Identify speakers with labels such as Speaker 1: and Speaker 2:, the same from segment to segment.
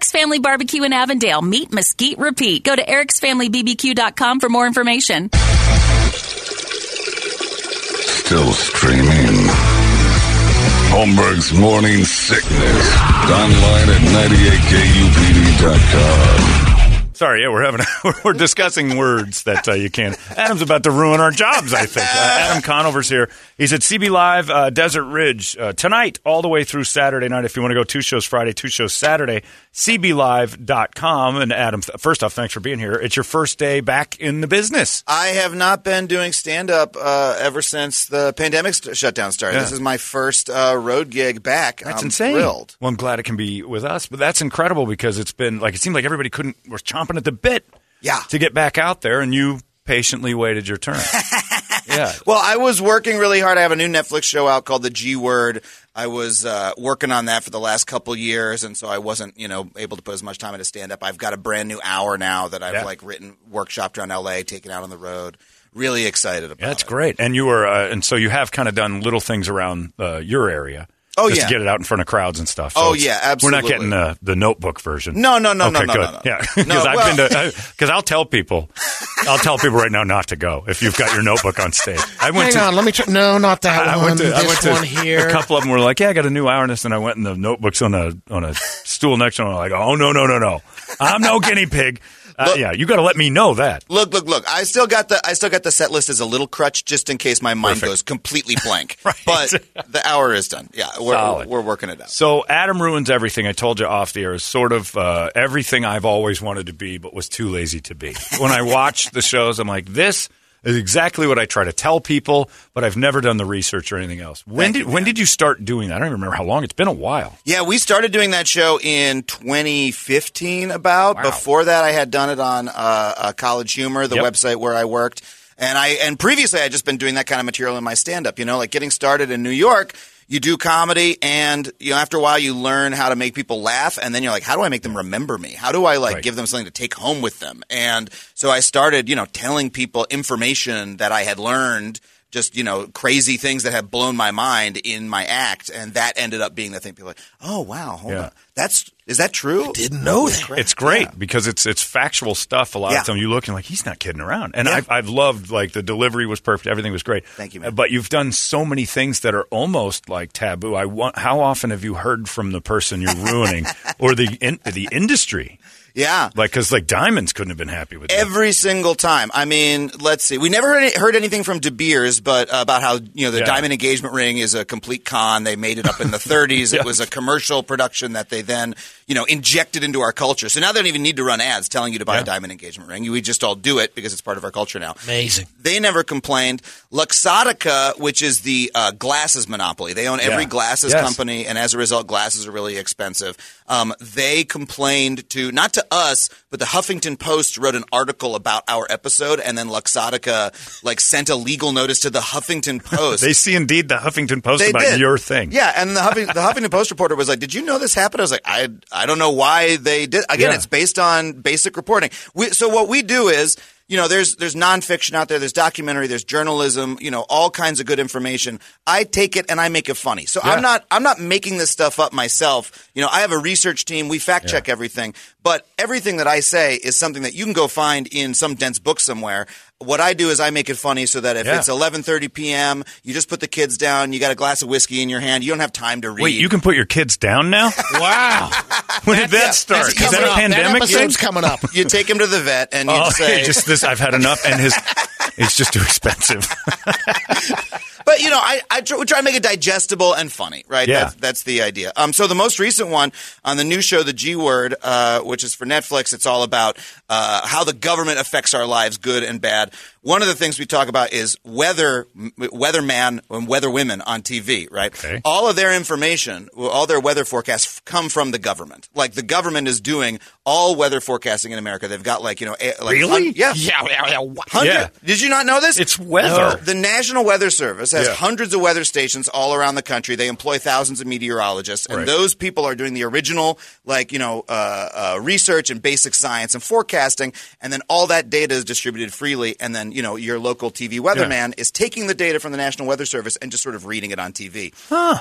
Speaker 1: Eric's Family Barbecue in Avondale. Meat Mesquite Repeat. Go to ericsfamilybbq.com for more information.
Speaker 2: Still streaming. Holmberg's Morning Sickness. Online at 98kupd.com.
Speaker 3: Sorry, yeah, we're having we're discussing words that uh, you can't. Adam's about to ruin our jobs. I think uh, Adam Conover's here. He's at CB Live uh, Desert Ridge uh, tonight, all the way through Saturday night. If you want to go, two shows Friday, two shows Saturday. CBLive.com. And Adam, th- first off, thanks for being here. It's your first day back in the business.
Speaker 4: I have not been doing stand up uh, ever since the pandemic st- shutdown started.
Speaker 3: Yeah.
Speaker 4: This is my first uh, road gig back.
Speaker 3: That's
Speaker 4: I'm
Speaker 3: insane.
Speaker 4: Thrilled.
Speaker 3: Well, I'm glad it can be with us, but that's incredible because it's been like it seemed like everybody couldn't was chomping at the bit.
Speaker 4: Yeah.
Speaker 3: To get back out there, and you patiently waited your turn. yeah.
Speaker 4: Well, I was working really hard. I have a new Netflix show out called The G Word. I was uh, working on that for the last couple years, and so I wasn't, you know, able to put as much time into stand up. I've got a brand new hour now that I've
Speaker 3: Yeah.
Speaker 4: like written, workshopped around LA, taken out on the road. Really excited about
Speaker 3: Yeah, that's
Speaker 4: it.
Speaker 3: great. And you were, uh, and so you have kind of done little things around uh, your area.
Speaker 4: Oh,
Speaker 3: just
Speaker 4: yeah.
Speaker 3: to get it out in front of crowds and stuff.
Speaker 4: Oh,
Speaker 3: it's-
Speaker 4: yeah,
Speaker 3: We're not getting the the notebook version.
Speaker 4: No, no, no,
Speaker 3: okay,
Speaker 4: no, no,
Speaker 3: good.
Speaker 4: no, no.
Speaker 3: Yeah,
Speaker 4: No,
Speaker 3: because I've
Speaker 4: well-
Speaker 3: been to because I'll tell people, I'll tell people right now not to go if you've got your notebook on stage. I went
Speaker 5: Hang
Speaker 3: to.
Speaker 5: on, let me try. No, not that
Speaker 3: I
Speaker 5: one.
Speaker 3: went to,
Speaker 5: this
Speaker 3: I went to
Speaker 5: one here.
Speaker 3: A couple of them were like, "Yeah, I got a new hour," and and I went and the notebooks on a on a stool next to them. I'm like, "Oh no, no, no, no! I'm no guinea pig." Uh,
Speaker 4: Look-
Speaker 3: yeah, you got to let me know that.
Speaker 4: Look, look, look! I still got the I still got the set list as a little crutch, just in case my mind
Speaker 3: Perfect.
Speaker 4: goes completely blank.
Speaker 3: Right.
Speaker 4: But the hour is done. Yeah, we're
Speaker 3: Solid.
Speaker 4: we're working it out.
Speaker 3: So Adam ruins everything. I told you off the air is sort of uh, everything I've always wanted to be, but was too lazy to be. When I watch the shows, I'm like, this is exactly what I try to tell people, but I've never done the research or anything else. When
Speaker 4: Thank
Speaker 3: did
Speaker 4: you,
Speaker 3: when did you start doing that? I don't even remember how long. It's been a while.
Speaker 4: Yeah, we started doing that show in 2015. About
Speaker 3: Wow.
Speaker 4: before that, I had done it on uh, uh, College Humor, the
Speaker 3: Yep.
Speaker 4: website where I worked, and I and previously I had just been doing that kind of material in my stand up. You know, like getting started in New York. You do comedy, and you know, after a while, you learn how to make people laugh, and then you're like, how do I make them remember me? How do I like
Speaker 3: Right.
Speaker 4: give them something to take home with them? And so I started, you know, telling people information that I had learned just you know crazy things that have blown my mind in my act, and that ended up being the thing. People are like, oh wow, hold
Speaker 3: Yeah.
Speaker 4: on, that's is that true?
Speaker 5: I Didn't know that.
Speaker 3: It's great
Speaker 4: Yeah.
Speaker 3: because it's it's factual stuff. A lot
Speaker 4: Yeah.
Speaker 3: of time you look and like he's not kidding around, and
Speaker 4: Yeah.
Speaker 3: I've I've loved like the delivery was perfect, everything was great.
Speaker 4: Thank you, man.
Speaker 3: But you've done so many things that are almost like taboo. I want. How often have you heard from the person you're ruining or the in, the industry?
Speaker 4: Yeah.
Speaker 3: Like because like diamonds couldn't have been happy with you.
Speaker 4: Every single time. I mean, let's see. We never heard, any, heard anything from De Beers, but uh, about how you know the
Speaker 3: Yeah.
Speaker 4: diamond engagement ring is a complete con. They made it up in the 30s.
Speaker 3: Yeah.
Speaker 4: It was a commercial production that they then you know injected into our culture. So now they don't even need to run ads telling you to buy
Speaker 3: Yeah.
Speaker 4: a diamond engagement ring. We just all do it because it's part of our culture now.
Speaker 5: Amazing.
Speaker 4: They never complained. Luxottica, which is the uh, glasses monopoly, they own every
Speaker 3: Yeah.
Speaker 4: glasses
Speaker 3: Yes.
Speaker 4: company, and as a result, glasses are really expensive. Um, they complained to not to us, but the Huffington Post wrote an article about our episode, and then Luxottica like sent a legal notice to the Huffington Post.
Speaker 3: They see indeed the Huffington Post
Speaker 4: They
Speaker 3: about
Speaker 4: did.
Speaker 3: your thing.
Speaker 4: Yeah, and the, Huffing, the Huffington Post reporter was like, "Did you know this happened?" I was like, "I I don't know why they did." Again,
Speaker 3: Yeah.
Speaker 4: it's based on basic reporting. We, so what we do is, you know, there's there's nonfiction out there, there's documentary, there's journalism, you know, all kinds of good information. I take it and I make it funny. So
Speaker 3: Yeah.
Speaker 4: I'm not I'm not making this stuff up myself. You know, I have a research team. We fact check everything, But everything that I say is something that you can go find in some dense book somewhere. What I do is I make it funny so that if
Speaker 3: Yeah.
Speaker 4: it's 11:30 p.m., you just put the kids down, you got a glass of whiskey in your hand, you don't have time to read.
Speaker 3: Wait, you can put your kids down now?
Speaker 5: Wow.
Speaker 3: when did that start?
Speaker 5: That's
Speaker 3: Is that a
Speaker 5: up.
Speaker 3: pandemic
Speaker 5: that
Speaker 3: thing?
Speaker 5: episode's coming up.
Speaker 4: you take him to the vet and you
Speaker 3: Oh,
Speaker 4: say
Speaker 3: just this. I've had enough, and his. It's just too expensive.
Speaker 4: But you know, I, I try, we try to make it digestible and funny, right?
Speaker 3: Yeah.
Speaker 4: That's, that's the idea. Um, so the most recent one on the new show, The G Word, uh, which is for Netflix, it's all about uh, how the government affects our lives, good and bad. One of the things we talk about is weather, m- weatherman and weather women on TV, right?
Speaker 3: Okay.
Speaker 4: All of their information, all their weather forecasts come from the government. Like the government is doing all weather forecasting in America. They've got like you know, like
Speaker 3: Really?
Speaker 4: hun- yeah,
Speaker 5: Yeah, yeah, yeah.
Speaker 3: Yeah.
Speaker 4: Did you not know this?
Speaker 3: It's weather.
Speaker 4: The National Weather Service has
Speaker 3: Yeah.
Speaker 4: hundreds of weather stations all around the country. They employ thousands of meteorologists, and
Speaker 3: Right.
Speaker 4: those people are doing the original, like you know, uh, uh, research and basic science and forecasting, and then all that data is distributed freely. And then you know, your local TV weatherman is taking the data from the National Weather Service and just sort of reading it on TV.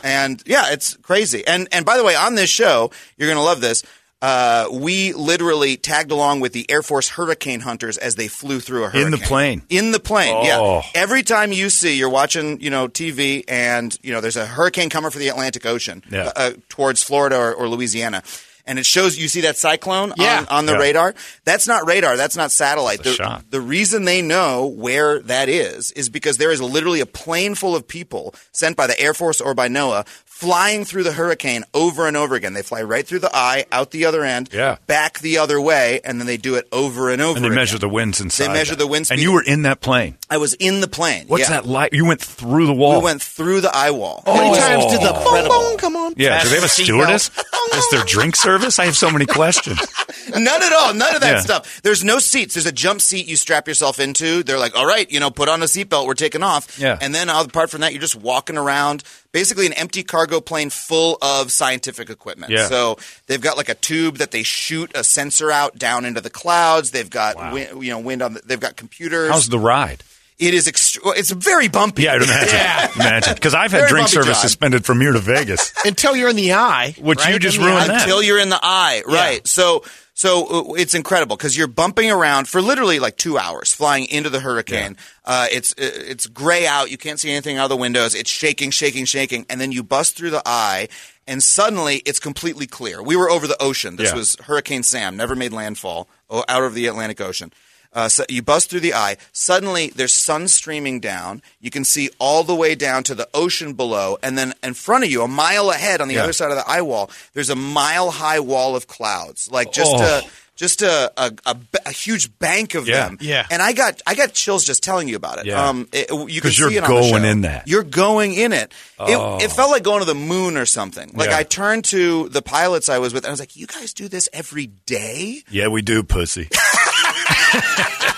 Speaker 4: And yeah, it's crazy. And and by the way, on this show, you're going to love this. Uh, we literally tagged along with the Air Force hurricane hunters as they flew through a hurricane.
Speaker 3: In the plane?
Speaker 4: In the plane,
Speaker 3: Oh.
Speaker 4: yeah. Every time you see, you're watching, you know, TV, and you know, there's a hurricane coming for the Atlantic Ocean
Speaker 3: Yeah.
Speaker 4: uh, towards Florida or, or Louisiana. And it shows you see that cyclone
Speaker 5: Yeah.
Speaker 4: on, on the
Speaker 3: Yeah.
Speaker 4: radar. That's not radar. That's not satellite.
Speaker 3: That's
Speaker 4: The, the reason they know where that is is because there is literally a plane full of people sent by the Air Force or by NOAA flying through the hurricane over and over again. They fly right through the eye, out the other end,
Speaker 3: Yeah.
Speaker 4: back the other way, and then they do it over and over.
Speaker 3: And they
Speaker 4: again.
Speaker 3: measure the winds inside.
Speaker 4: They measure
Speaker 3: that.
Speaker 4: the wind
Speaker 3: And you were in that plane.
Speaker 4: I was in the plane.
Speaker 3: What's
Speaker 4: yeah.
Speaker 3: that like? You went through the wall.
Speaker 4: We went through the eye wall.
Speaker 5: How many times did the oh.
Speaker 4: Incredible.
Speaker 5: boom, boom, come on?
Speaker 3: yeah. Do they have a stewardess? Is there drink service? I have so many questions.
Speaker 4: None at all. None of that
Speaker 3: Yeah.
Speaker 4: stuff. There's no seats. There's a jump seat you strap yourself into. They're like, all right, you know, put on a seatbelt. We're taking off.
Speaker 3: Yeah.
Speaker 4: And then apart from that, you're just walking around, basically an empty cargo plane full of scientific equipment.
Speaker 3: Yeah.
Speaker 4: So they've got like a tube that they shoot a sensor out down into the clouds. They've got, wi- you know, wind on the, they've got computers.
Speaker 3: How's the ride?
Speaker 4: It is extra- it's very bumpy.
Speaker 3: Yeah, I'd imagine. Imagine. Because I've had
Speaker 4: Very
Speaker 3: drink
Speaker 4: bumpy,
Speaker 3: service
Speaker 4: John.
Speaker 3: suspended from here to Vegas.
Speaker 5: Until you're in the eye.
Speaker 3: Which you
Speaker 5: right?
Speaker 3: just
Speaker 5: In the
Speaker 3: ruined
Speaker 5: eye.
Speaker 3: that.
Speaker 4: until you're in the eye, right? So, so uh, it's incredible because you're bumping around for literally like two hours, flying into the hurricane. Uh, it's uh, it's gray out, you can't see anything out of the windows. It's shaking, shaking, shaking, and then you bust through the eye, and suddenly it's completely clear. We were over the ocean. This
Speaker 3: Yeah.
Speaker 4: was Hurricane Sam, never made landfall oh, out of the Atlantic Ocean. Uh, so you bust through the eye. Suddenly, there's sun streaming down. You can see all the way down to the ocean below, and then in front of you, a mile ahead on the
Speaker 3: Yeah.
Speaker 4: other side of the eye wall, there's a mile high wall of clouds, like just
Speaker 3: Oh.
Speaker 4: a just a, a, a, a huge bank of
Speaker 3: Yeah.
Speaker 4: them.
Speaker 5: Yeah.
Speaker 4: And I got I got chills just telling you about it.
Speaker 3: Yeah.
Speaker 4: Um, it- you can
Speaker 3: 'Cause you're
Speaker 4: see it on the
Speaker 3: going in that.
Speaker 4: You're going in it.
Speaker 3: Oh.
Speaker 4: It, it felt like going to the moon or something. Like
Speaker 3: Yeah.
Speaker 4: I turned to the pilots I was with, and I was like, "You guys do this every day?"
Speaker 3: Yeah, we do, pussy.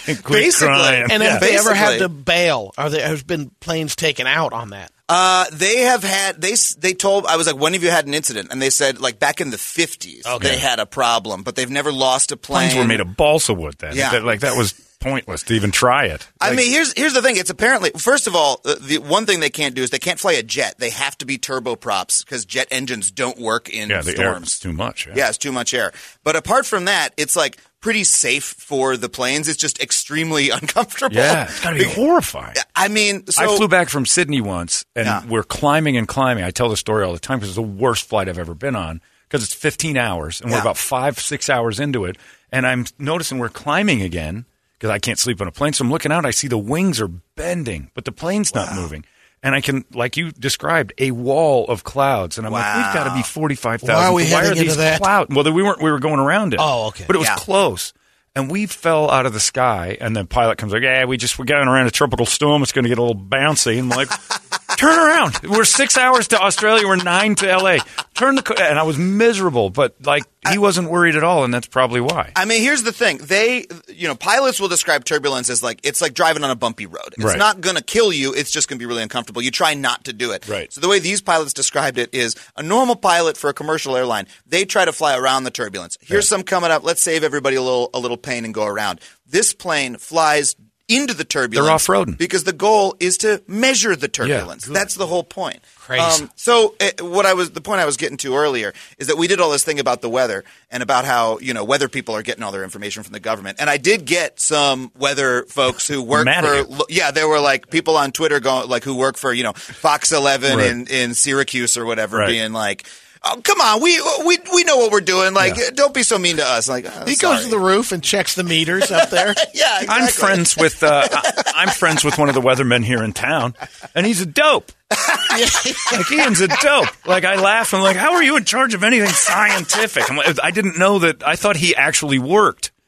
Speaker 4: Basically.
Speaker 3: crying.
Speaker 5: And
Speaker 4: Yeah.
Speaker 5: have they ever had to bail? Are there has been planes taken out on that?
Speaker 4: Uh, they have had they they told I was like, when have you had an incident? And they said like back in the fifties they had a problem, but they've never lost a plane.
Speaker 3: Planes were made of balsa wood then.
Speaker 4: Yeah.
Speaker 3: That- like that was pointless to even try it.
Speaker 4: I mean, here's here's the thing. It's apparently first of all, the, the one thing they can't do is they can't fly a jet. They have to be turboprops because jet engines don't work in
Speaker 3: yeah, the
Speaker 4: storms.
Speaker 3: too much.
Speaker 4: Yeah, it's too much air. But apart from that, it's like pretty safe for the planes. It's just extremely uncomfortable.
Speaker 3: Yeah, it's got to be horrifying.
Speaker 4: I mean, so
Speaker 3: I flew back from Sydney once, and
Speaker 4: Yeah.
Speaker 3: we're climbing and climbing. I tell the story all the time because it's the worst flight I've ever been on because it's 15 hours, and we're about five, six hours into it. And I'm noticing we're climbing again because I can't sleep on a plane. So I'm looking out, I see the wings are bending, but the plane's not moving. And I can, like you described, a wall of clouds, and I'm like, we've got to be forty-five thousand.
Speaker 5: Why are we
Speaker 3: Why
Speaker 5: heading
Speaker 3: are these
Speaker 5: into that?
Speaker 3: clouds? Well, we weren't. We were going around it.
Speaker 5: Oh, okay.
Speaker 3: But it was
Speaker 4: Yeah.
Speaker 3: close. And we fell out of the sky, and the pilot comes like, "Yeah, we just we're getting around a tropical storm. It's going to get a little bouncy." And I'm like, "Turn around! We're six hours to Australia. We're nine to LA. Turn the." co-" And I was miserable, but like he wasn't worried at all, and that's probably why.
Speaker 4: I mean, here's the thing. They, you know, pilots will describe turbulence as like it's like driving on a bumpy road. It's
Speaker 3: Right.
Speaker 4: not going to kill you. It's just going to be really uncomfortable. You try not to do it.
Speaker 3: Right.
Speaker 4: So the way these pilots described it is a normal pilot for a commercial airline. They try to fly around the turbulence. Here's some coming up. Let's save everybody a little a little pain and go around. This plane flies into the turbulence.
Speaker 3: They're off-roading.
Speaker 4: because the goal is to measure the turbulence. That's the whole point. Um,
Speaker 5: Crazy.
Speaker 4: so uh, what I was the point I was getting to earlier is that we did all this thing about the weather and about how you know weather people are getting all their information from the government. And I did get some weather folks who work
Speaker 3: Mad
Speaker 4: for yeah, there were like people on Twitter going like who work for you know Fox 11
Speaker 3: Right.
Speaker 4: in in Syracuse or whatever,
Speaker 3: Right.
Speaker 4: being like. Oh, come on, we we we know what we're doing. Like, don't be so mean to us. Like, oh,
Speaker 5: He
Speaker 4: sorry.
Speaker 5: goes to the roof and checks the meters up there.
Speaker 4: yeah. Exactly.
Speaker 3: I'm friends with uh, I- I'm friends with one of the weathermen here in town, and he's a dope. like Ian's a dope. Like I laugh. I'm like, how are you in charge of anything scientific? I'm like, I didn't know that. I thought he actually worked.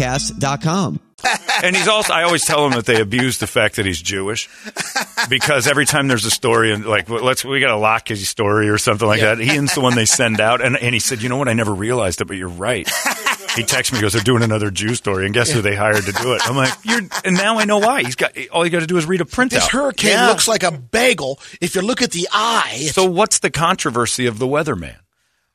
Speaker 6: UAPpodcast.com.
Speaker 3: And he's also. I always tell him that they abuse the fact that he's Jewish because every time there's a story and like let's we got a Lockheed story or something like that. Ian's the one they send out, and and he said, you know what? I never realized it, but you're right. He texts me, he goes, they're doing another Jew story, and guess who they hired to do it? I'm like, you're, and now I know why. He's got all you got to do is read a printout.
Speaker 5: This hurricane
Speaker 4: Yeah.
Speaker 5: looks like a bagel. If you look at the eye,
Speaker 3: So what's the controversy of the weatherman?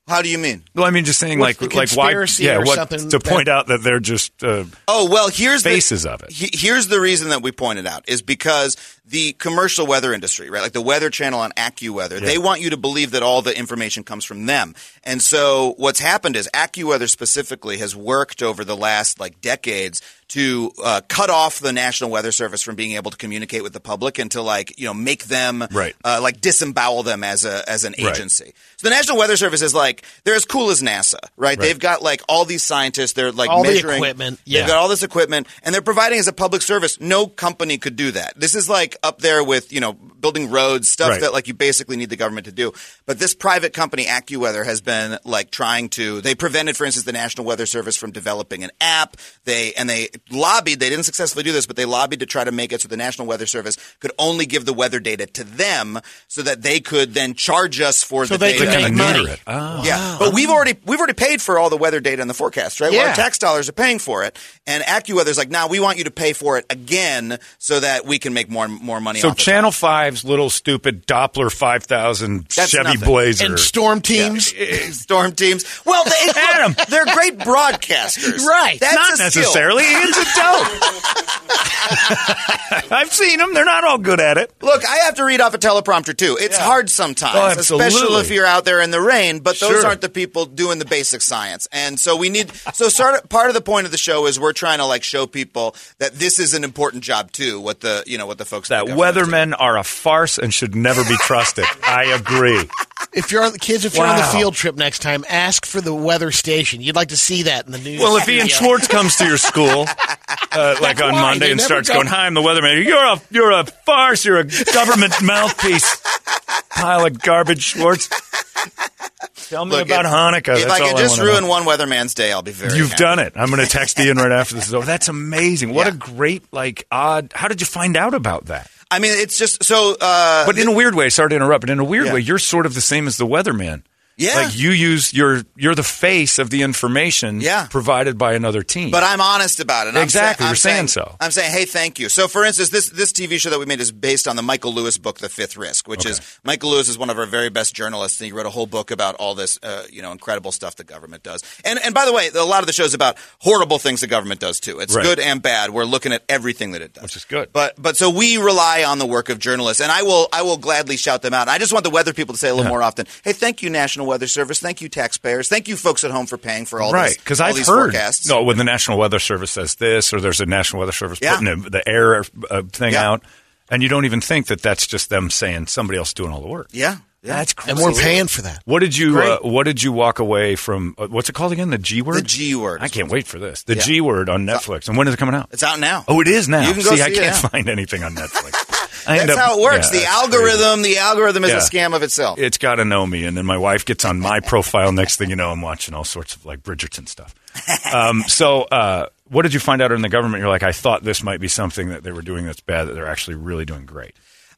Speaker 4: How do you mean?
Speaker 3: Well, I mean, just saying,
Speaker 5: What's
Speaker 3: like, like why?
Speaker 5: conspiracy
Speaker 3: Yeah,
Speaker 5: or
Speaker 3: what
Speaker 5: something
Speaker 3: to
Speaker 5: that-
Speaker 3: point out that they're just uh,
Speaker 4: Oh well, here's
Speaker 3: Faces
Speaker 4: the,
Speaker 3: of it.
Speaker 4: he- here's the reason that we pointed out is because the commercial weather industry, right, like the Weather Channel and AccuWeather, they want you to believe that all the information comes from them. And so what's happened is AccuWeather specifically has worked over the last like decades to uh, cut off the National Weather Service from being able to communicate with the public and to like you know make them
Speaker 3: Right.
Speaker 4: uh, like disembowel them as a as an
Speaker 3: Right.
Speaker 4: agency. So the National Weather Service is like they're as cool as NASA, right? They've got like all these scientists. They're like
Speaker 5: All the
Speaker 4: measuring
Speaker 5: equipment,
Speaker 4: They've
Speaker 5: yeah.
Speaker 4: got all this equipment, and they're providing as a public service. No company could do that. This is like up there with you know building roads, stuff
Speaker 3: Right.
Speaker 4: that like you basically need the government to do. But this private company, AccuWeather, has been like trying to. They prevented, for instance, the National Weather Service from developing an app. They and they lobbied. They didn't successfully do this, but they lobbied to try to make it so the National Weather Service could only give the weather data to them, so that they could then charge us for
Speaker 5: So
Speaker 4: the
Speaker 5: they
Speaker 4: data.
Speaker 5: could make
Speaker 3: kind of
Speaker 5: money.
Speaker 3: it. Oh.
Speaker 4: Yeah, but we've already we've already paid for all the weather data and the forecast, right? Well,
Speaker 5: Yeah.
Speaker 4: our tax dollars are paying for it, and AccuWeather's like, now we want you to pay for it again so that we can make more more money.
Speaker 3: So
Speaker 4: off of
Speaker 3: Channel 5's little stupid Doppler 5000
Speaker 4: That's
Speaker 3: Chevy
Speaker 4: nothing.
Speaker 3: Blazer.
Speaker 5: and storm teams.
Speaker 4: it. storm teams. Well, they,
Speaker 3: Adam.
Speaker 4: they're great broadcasters,
Speaker 5: Right.
Speaker 4: That's
Speaker 3: not
Speaker 4: necessarily. skill.
Speaker 3: Necessarily. Ian's a dope. I've seen them. They're not all good at it.
Speaker 4: Look, I have to read off a teleprompter too. It's hard sometimes,
Speaker 3: Oh,
Speaker 4: especially if you're out there in the rain. But those
Speaker 3: Sure.
Speaker 4: aren't the people doing the basic science, and so we need. So sort of, part of the point of the show is we're trying to like show people that this is an important job too. What the you know what the folks
Speaker 3: That
Speaker 4: the government do.
Speaker 3: weathermen are a farce and should never be trusted. I agree.
Speaker 5: If you're on the kids, if you're on the field trip next time, ask for the weather station. You'd like to see that in the news.
Speaker 3: Well, if Ian. Schwartz comes to your school, uh, like on Monday, and starts
Speaker 5: go-
Speaker 3: going, "Hi, I'm the weatherman." You're a you're a farce. You're a government mouthpiece. Pile of garbage, Schwartz. Tell me
Speaker 4: Look,
Speaker 3: about
Speaker 4: if-
Speaker 3: Hanukkah.
Speaker 4: If
Speaker 3: That's
Speaker 4: I could just
Speaker 3: know.
Speaker 4: ruin one weatherman's day, I'll be very.
Speaker 3: You've
Speaker 4: happy.
Speaker 3: done it. I'm going to text Ian right after this is over. That's amazing. What
Speaker 4: Yeah.
Speaker 3: a great, like, odd. How did you find out about that?
Speaker 4: I mean, it's just so. Uh,
Speaker 3: But in a weird way, sorry to interrupt, but in a weird
Speaker 4: Yeah.
Speaker 3: way, you're sort of the same as the weatherman.
Speaker 4: Yeah.
Speaker 3: Like you use your you're the face of the information
Speaker 4: Yeah.
Speaker 3: provided by another team.
Speaker 4: But I'm honest about it.
Speaker 3: Exactly.
Speaker 4: saying- I'm
Speaker 3: You're saying so.
Speaker 4: I'm saying, hey, thank you. So, for instance, this this TV show that we made is based on the Michael Lewis book, The Fifth Risk, which is Michael Lewis is one of our very best journalists, and he wrote a whole book about all this, uh, you know, incredible stuff the government does. And and by the way, a lot of the shows about horrible things the government does too. It's
Speaker 3: Right.
Speaker 4: good and bad. We're looking at everything that it does,
Speaker 3: Which is good.
Speaker 4: But but so we rely on the work of journalists, and I will I will gladly shout them out. I just want the weather people to say a little more often. Hey, thank you, National Weather Service. Thank you, taxpayers. Thank you, folks at home, for paying for all
Speaker 3: right
Speaker 4: this,
Speaker 3: because
Speaker 4: all
Speaker 3: I've
Speaker 4: these
Speaker 3: heard
Speaker 4: forecasts.
Speaker 3: no when the National Weather Service says this or there's a National Weather Service
Speaker 4: Yeah.
Speaker 3: putting the, the air uh, thing
Speaker 4: Yeah.
Speaker 3: out, and you don't even think that that's just them saying somebody else doing all the work.
Speaker 4: Yeah, yeah.
Speaker 3: That's crazy.
Speaker 5: and we're paying for that.
Speaker 3: What did you uh, What did you walk away from? Uh, what's it called again? The G word.
Speaker 4: The G word.
Speaker 3: I can't wait for this. The
Speaker 4: Yeah.
Speaker 3: G word on Netflix. And when is it coming out?
Speaker 4: It's out now.
Speaker 3: Oh, it is now.
Speaker 4: You can go
Speaker 3: see, I
Speaker 4: see it
Speaker 3: can't
Speaker 4: now.
Speaker 3: find anything on Netflix.
Speaker 4: That's
Speaker 3: up-
Speaker 4: how it works.
Speaker 3: yeah,
Speaker 4: the algorithm, the algorithm is
Speaker 3: Yeah.
Speaker 4: a scam of itself.
Speaker 3: It's got to know me, and then my wife gets on my profile. Next thing you know, I'm watching all sorts of like Bridgerton stuff. Um, so, uh, what did you find out in the government? You're like, I thought this might be something that they were doing that's bad, that they're actually really doing great.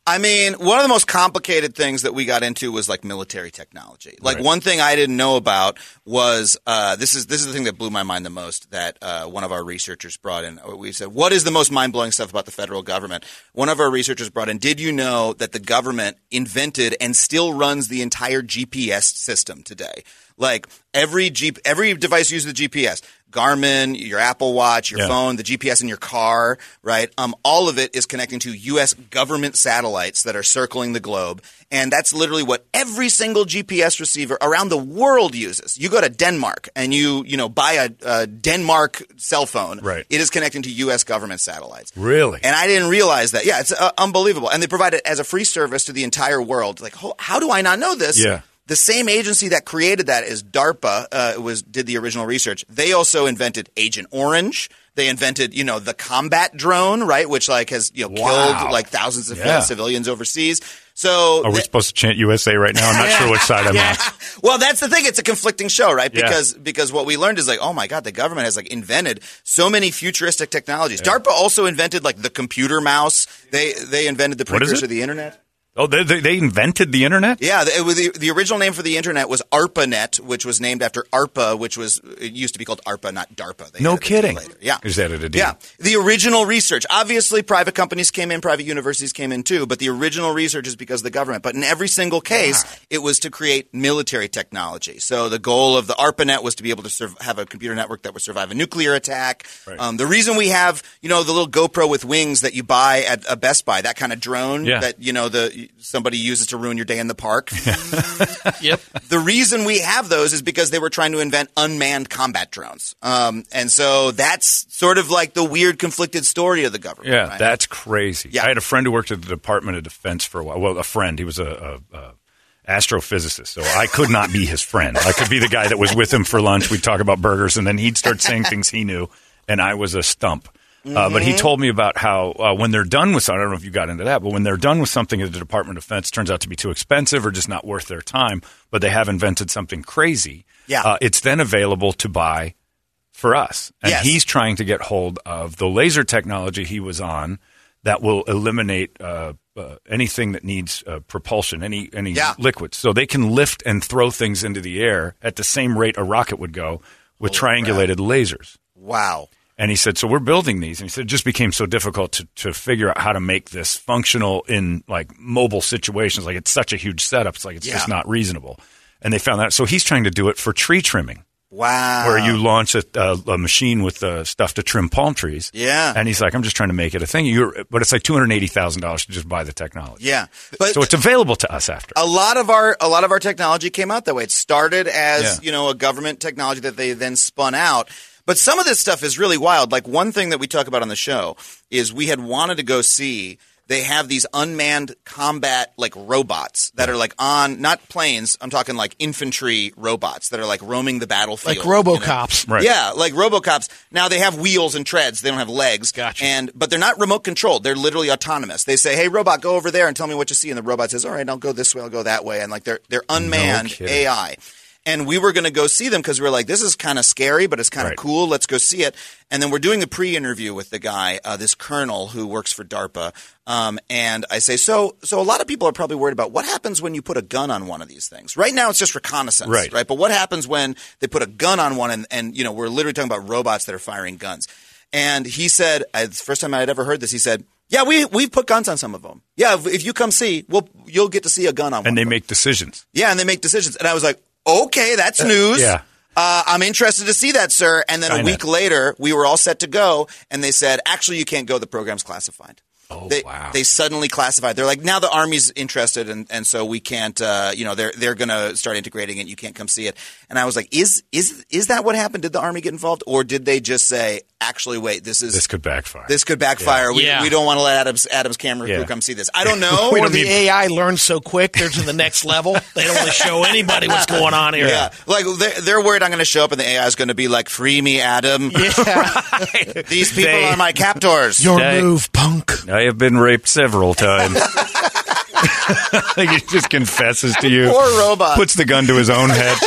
Speaker 4: I mean, one of the most complicated things that we got into was like military technology. Like
Speaker 3: Right.
Speaker 4: one thing I didn't know about was uh, this is this is the thing that blew my mind the most. That uh, one of our researchers brought in. We said, "What is the most mind blowing stuff about the federal government?" One of our researchers brought in. Did you know that the government invented and still runs the entire GPS system today? Like every Jeep, every device uses the GPS. Garmin, your Apple Watch, your
Speaker 3: Yeah.
Speaker 4: phone, the GPS in your car, right? Um, all of it is connecting to U.S. government satellites that are circling the globe, and that's literally what every single GPS receiver around the world uses. You go to Denmark and you, you know, buy a, a Denmark cell phone.
Speaker 3: Right.
Speaker 4: It is connecting to U.S. government satellites.
Speaker 3: Really?
Speaker 4: And I didn't realize that. Yeah, it's uh, unbelievable. And they provide it as a free service to the entire world. Like, ho- how do I not know this?
Speaker 3: Yeah.
Speaker 4: The same agency that created that is DARPA. Uh, was did the original research. They also invented Agent Orange. They invented, you know, the combat drone, right, which like has you know
Speaker 3: Wow.
Speaker 4: killed like thousands of
Speaker 3: Yeah.
Speaker 4: civilians overseas. So
Speaker 3: Are we
Speaker 4: th-
Speaker 3: supposed to chant USA right now? I'm not sure which side I'm on.
Speaker 4: well, that's the thing. It's a conflicting show, right?
Speaker 3: Yeah.
Speaker 4: Because because what we learned is like, oh my god, the government has like invented so many futuristic technologies. DARPA also invented like the computer mouse. They they invented the precursor of the internet.
Speaker 3: Oh, they, they, they invented the internet?
Speaker 4: Yeah, the, the, the original name for the internet was ARPANET, which was named after ARPA, which was it used to be called ARPA, not DARPA. They
Speaker 3: No kidding.
Speaker 4: Yeah,
Speaker 3: Just added a D.
Speaker 4: Yeah, the original research. Obviously, private companies came in, private universities came in too, but the original research is because of the government. But in every single case, it was to create military technology. So the goal of the ARPANET was to be able to serve, have a computer network that would survive a nuclear attack.
Speaker 3: Right.
Speaker 4: Um, the reason we have, you know, the little GoPro with wings that you buy at a Best Buy, that kind of drone
Speaker 3: Yeah.
Speaker 4: that you know the somebody uses to ruin your day in the park.
Speaker 5: Yep.
Speaker 4: The reason we have those is because they were trying to invent unmanned combat drones. Um, and so that's sort of like the weird conflicted story of the government.
Speaker 3: Yeah,
Speaker 4: right?
Speaker 3: that's crazy.
Speaker 4: Yeah.
Speaker 3: I had a friend who worked at the Department of Defense for a while. Well, a friend. He was a, a, a astrophysicist, so I could not be his friend. I could be the guy that was with him for lunch. We'd talk about burgers, and then he'd start saying things he knew, and I was a stump. Uh, but he told me about how uh, when they're done with something, I don't know if you got into that, but when they're done with something at the Department of Defense, turns out to be too expensive or just not worth their time, but they have invented something crazy.
Speaker 4: Yeah.
Speaker 3: Uh, it's then available to buy for us. And
Speaker 4: Yes.
Speaker 3: he's trying to get hold of the laser technology he was on that will eliminate uh, uh, anything that needs uh, propulsion, any any
Speaker 4: Yeah.
Speaker 3: liquids. So they can lift and throw things into the air at the same rate a rocket would go with triangulated lasers.
Speaker 4: wow.
Speaker 3: And he said, so we're building these. And he said, it just became so difficult to, to figure out how to make this functional in like mobile situations. Like it's such a huge setup. It's like, it's just not reasonable. And they found that. So he's trying to do it for tree trimming
Speaker 4: Wow.
Speaker 3: where you launch a, a, a machine with uh, stuff to trim palm trees.
Speaker 4: Yeah.
Speaker 3: And he's like, I'm just trying to make it a thing. You're, but it's like $280,000 to just buy the technology.
Speaker 4: Yeah. But
Speaker 3: So it's available to us after.
Speaker 4: a lot of our a lot of our technology came out that way. It started as
Speaker 3: Yeah.
Speaker 4: you know a government technology that they then spun out. But some of this stuff is really wild. Like one thing that we talk about on the show is we had wanted to go see. They have these unmanned combat like robots that are like on not planes. I'm talking like infantry robots that are like roaming the battlefield,
Speaker 5: Like
Speaker 4: you know?
Speaker 5: RoboCops.
Speaker 3: Right.
Speaker 4: Yeah, like RoboCops. Now they have wheels and treads. They don't have legs.
Speaker 5: Gotcha.
Speaker 4: And but they're not remote controlled. They're literally autonomous. They say, "Hey, robot, go over there and tell me what you see." And the robot says, "All right, I'll go this way. I'll go that way." And like they're they're unmanned
Speaker 3: kidding.
Speaker 4: AI. And we were going to go see them because we were like, "This is kind of scary, but it's kind of
Speaker 3: Right.
Speaker 4: cool. Let's go see it." And then we're doing a pre-interview with the guy, uh, this colonel who works for DARPA. Um, and I say, "So, so a lot of people are probably worried about what happens when you put a gun on one of these things. Right now, it's just reconnaissance,
Speaker 3: Right.
Speaker 4: right? But what happens when they put a gun on one and, and you know, we're literally talking about robots that are firing guns. And he said, uh, the first time I had ever heard this, he said, yeah, we, we've put guns on some of them. Yeah, if, if you come see, we'll, you'll get to see a gun on one.
Speaker 3: and they
Speaker 4: of them."
Speaker 3: make decisions.
Speaker 4: Yeah, and they make decisions. And I was like, okay, that's news.
Speaker 3: yeah.
Speaker 4: Uh, I'm interested to see that, sir. And then a week later, we were all set to go, and they said, actually, you can't go. The program's classified.
Speaker 3: Oh,
Speaker 4: they,
Speaker 3: wow.
Speaker 4: They suddenly classified. They're like, now the army's interested, and, and so we can't. Uh, you know, they're they're going to start integrating it. You can't come see it. And I was like, is is is that what happened? Did the army get involved, or did they just say, actually, wait, this is
Speaker 3: This could backfire.
Speaker 4: this could backfire. We,
Speaker 5: Yeah.
Speaker 4: we don't want to let Adam's Adam's camera
Speaker 3: Yeah.
Speaker 4: come see this. I don't know.
Speaker 3: We
Speaker 5: Or
Speaker 3: don't
Speaker 5: the
Speaker 3: need-
Speaker 5: AI learns so quick, they're to the next level. They don't want to show anybody what's going on here.
Speaker 4: Yeah, like they're, they're worried I'm going to show up and the AI is going to be like, "Free me, Adam. These people
Speaker 3: They-
Speaker 4: are my captors."
Speaker 5: Your
Speaker 3: Dang.
Speaker 5: move, punk.
Speaker 3: I have been raped several times. he just confesses to you.
Speaker 4: Poor robot.
Speaker 3: Puts the gun to his own head.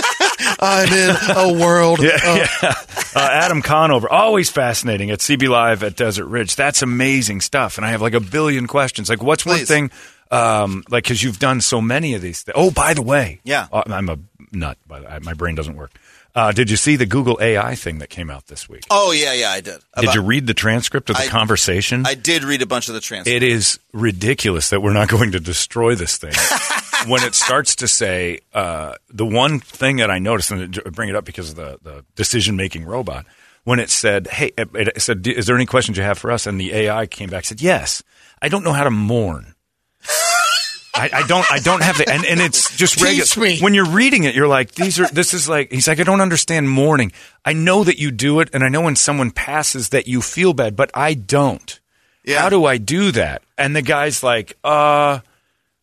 Speaker 5: I'm in a world.
Speaker 3: Yeah,
Speaker 5: of-
Speaker 3: yeah. Uh, Adam Conover, always fascinating at CB Live at Desert Ridge. That's amazing stuff. And I have like a billion questions. Like, what's one thing, um, like, because you've done so many of these things. Oh, by the way,
Speaker 4: Yeah.
Speaker 3: uh, I'm a nut, but I, my brain doesn't work. Uh, did you see the Google AI thing that came out this week?
Speaker 4: Oh yeah, yeah, I did.
Speaker 3: did you read the transcript of the
Speaker 4: I-
Speaker 3: conversation?
Speaker 4: I did read a bunch of the transcript.
Speaker 3: It is ridiculous that we're not going to destroy this thing. when it starts to say, uh, the one thing that I noticed, and I bring it up because of the, the decision making robot, when it said, hey, it, said, is there any questions you have for us? And the AI came back and said, yes. I don't know how to mourn. I, I don't. I don't have the, and, and it's just regular. When you're reading it, you're like, these are. This is like. He's like, I don't understand mourning. I know that you do it, and I know when someone passes that you feel bad, but I don't.
Speaker 4: Yeah.
Speaker 3: How do I do that? And the guy's like, uh,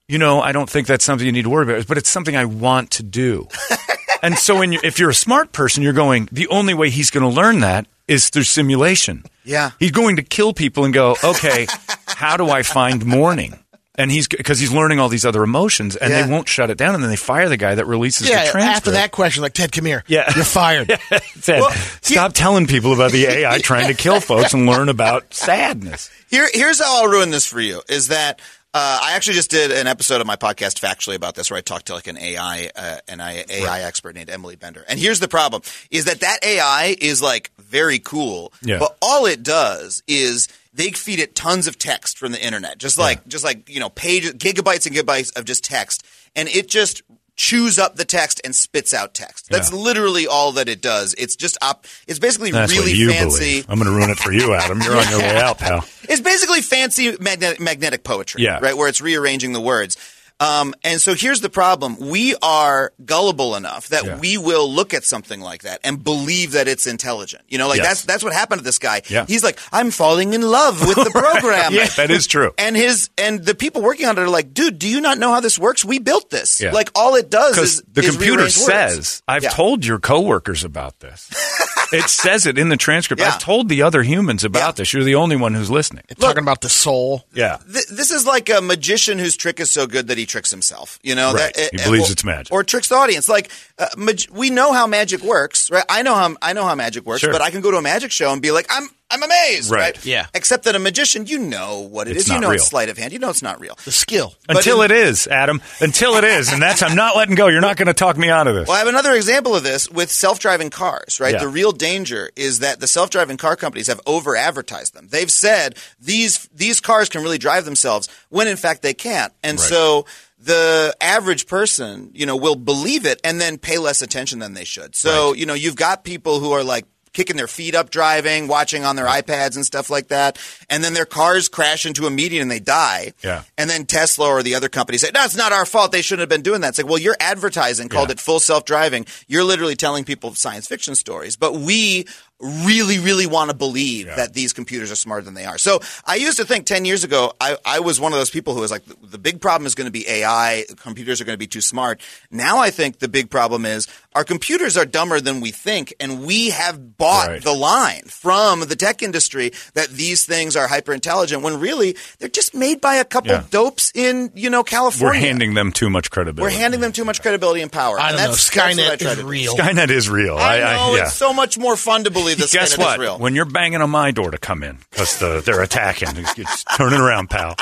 Speaker 3: you know, I don't think that's something you need to worry about, but it's something I want to do. and so, when you, if you're a smart person, you're going, the only way he's going to learn that is through simulation.
Speaker 4: Yeah.
Speaker 3: He's going to kill people and go, okay, how do I find mourning? And he's because he's learning all these other emotions, and
Speaker 4: Yeah.
Speaker 3: they won't shut it down, and then they fire the guy that releases
Speaker 5: Yeah,
Speaker 3: the transcript.
Speaker 5: after that question, like Ted, come here.
Speaker 3: Yeah.
Speaker 5: you're fired.
Speaker 3: Said,
Speaker 4: Well,
Speaker 3: stop telling people about the AI trying to kill folks and learn about sadness.
Speaker 4: Here, here's how I'll ruin this for you: is that uh, I actually just did an episode of my podcast factually about this, where I talked to like an AI, uh, an AI, AI expert named Emily Bender. And here's the problem: is that that AI is like very cool,
Speaker 3: Yeah.
Speaker 4: but all it does is they feed it tons of text from the internet, just like just like you know, pages, gigabytes and gigabytes of just text, and it just chews up the text and spits out text. That's
Speaker 3: Yeah.
Speaker 4: literally all that it does. It's just op- It's basically
Speaker 3: That's
Speaker 4: really fancy.
Speaker 3: believe. I'm going to ruin it for you, Adam. You're on your way out, pal.
Speaker 4: It's basically fancy magnetic, magnetic poetry,
Speaker 3: Yeah.
Speaker 4: right? Where it's rearranging the words. Um, and so here's the problem. We are gullible enough that
Speaker 3: Yeah.
Speaker 4: we will look at something like that and believe that it's intelligent. You know, like
Speaker 3: Yes.
Speaker 4: that's, that's what happened to this guy.
Speaker 3: Yeah.
Speaker 4: He's like, I'm falling in love with the program.
Speaker 3: Yeah, that is true.
Speaker 4: And his, and the people working on it are like, dude, do you not know how this works? We built this.
Speaker 3: Yeah.
Speaker 4: Like all it does is
Speaker 3: the
Speaker 4: is
Speaker 3: computer
Speaker 4: rearrange words.
Speaker 3: says, I've
Speaker 4: Yeah.
Speaker 3: told your coworkers about this. it says it in the transcript.
Speaker 4: Yeah.
Speaker 3: I've told the other humans about
Speaker 4: Yeah.
Speaker 3: this. You're the only one who's listening.
Speaker 5: Talking about the soul.
Speaker 3: Yeah.
Speaker 4: Th- this is like a magician whose trick is so good that he tricks himself. You know,
Speaker 3: Right.
Speaker 4: That-
Speaker 3: He
Speaker 4: uh,
Speaker 3: believes
Speaker 4: or-
Speaker 3: it's magic.
Speaker 4: or tricks the audience. Like uh, mag- we know how magic works, right? I know how I know how magic works,
Speaker 3: Sure.
Speaker 4: but I can go to a magic show and be like, I'm I'm amazed,
Speaker 3: Right.
Speaker 4: right?
Speaker 5: Yeah.
Speaker 4: Except that a magician, you know what it
Speaker 3: It's
Speaker 4: is. You know
Speaker 3: real.
Speaker 4: it's sleight of hand. You know it's not real.
Speaker 5: The skill.
Speaker 3: Until
Speaker 4: in-
Speaker 3: it is, Adam. Until it is. And that's, I'm not letting go. You're not going to talk me out of this.
Speaker 4: Well, I have another example of this with self-driving cars, right?
Speaker 3: Yeah.
Speaker 4: The real danger is that the self-driving car companies have over-advertised them. They've said these these cars can really drive themselves when in fact they can't. And
Speaker 3: Right.
Speaker 4: so the average person, you know, will believe it and then pay less attention than they should. So, you know, you've got people who are like kicking their feet up driving, watching on their iPads and stuff like that, and then their cars crash into a median and they die.
Speaker 3: Yeah.
Speaker 4: And then Tesla or the other company say, "No, it's not our fault. They shouldn't have been doing that." It's like, well, you're advertising called
Speaker 3: Yeah.
Speaker 4: it full self-driving. You're literally telling people science fiction stories, but we really, really want to believe that these computers are smarter than they are. So I used to think 10 years ago, I, I was one of those people who was like, the, the big problem is going to be AI. Computers are going to be too smart. Now I think the big problem is our computers are dumber than we think, and we have bought
Speaker 3: Right.
Speaker 4: the line from the tech industry that these things are hyper intelligent when really they're just made by a couple
Speaker 3: Yeah.
Speaker 4: dopes in, you know, California.
Speaker 3: We're handing them too much credibility.
Speaker 4: We're handing them too much credibility and power.
Speaker 5: I
Speaker 4: and
Speaker 5: don't know.
Speaker 4: that's, that's
Speaker 5: Skynet
Speaker 4: try
Speaker 5: is real.
Speaker 3: Skynet is real.
Speaker 4: I know
Speaker 3: yeah.
Speaker 4: it's so much more fun to believe this
Speaker 3: Guess
Speaker 4: Skynet
Speaker 3: what?
Speaker 4: is real.
Speaker 3: When you're banging on my door to come in because the, they're attacking, it's turning around, pal.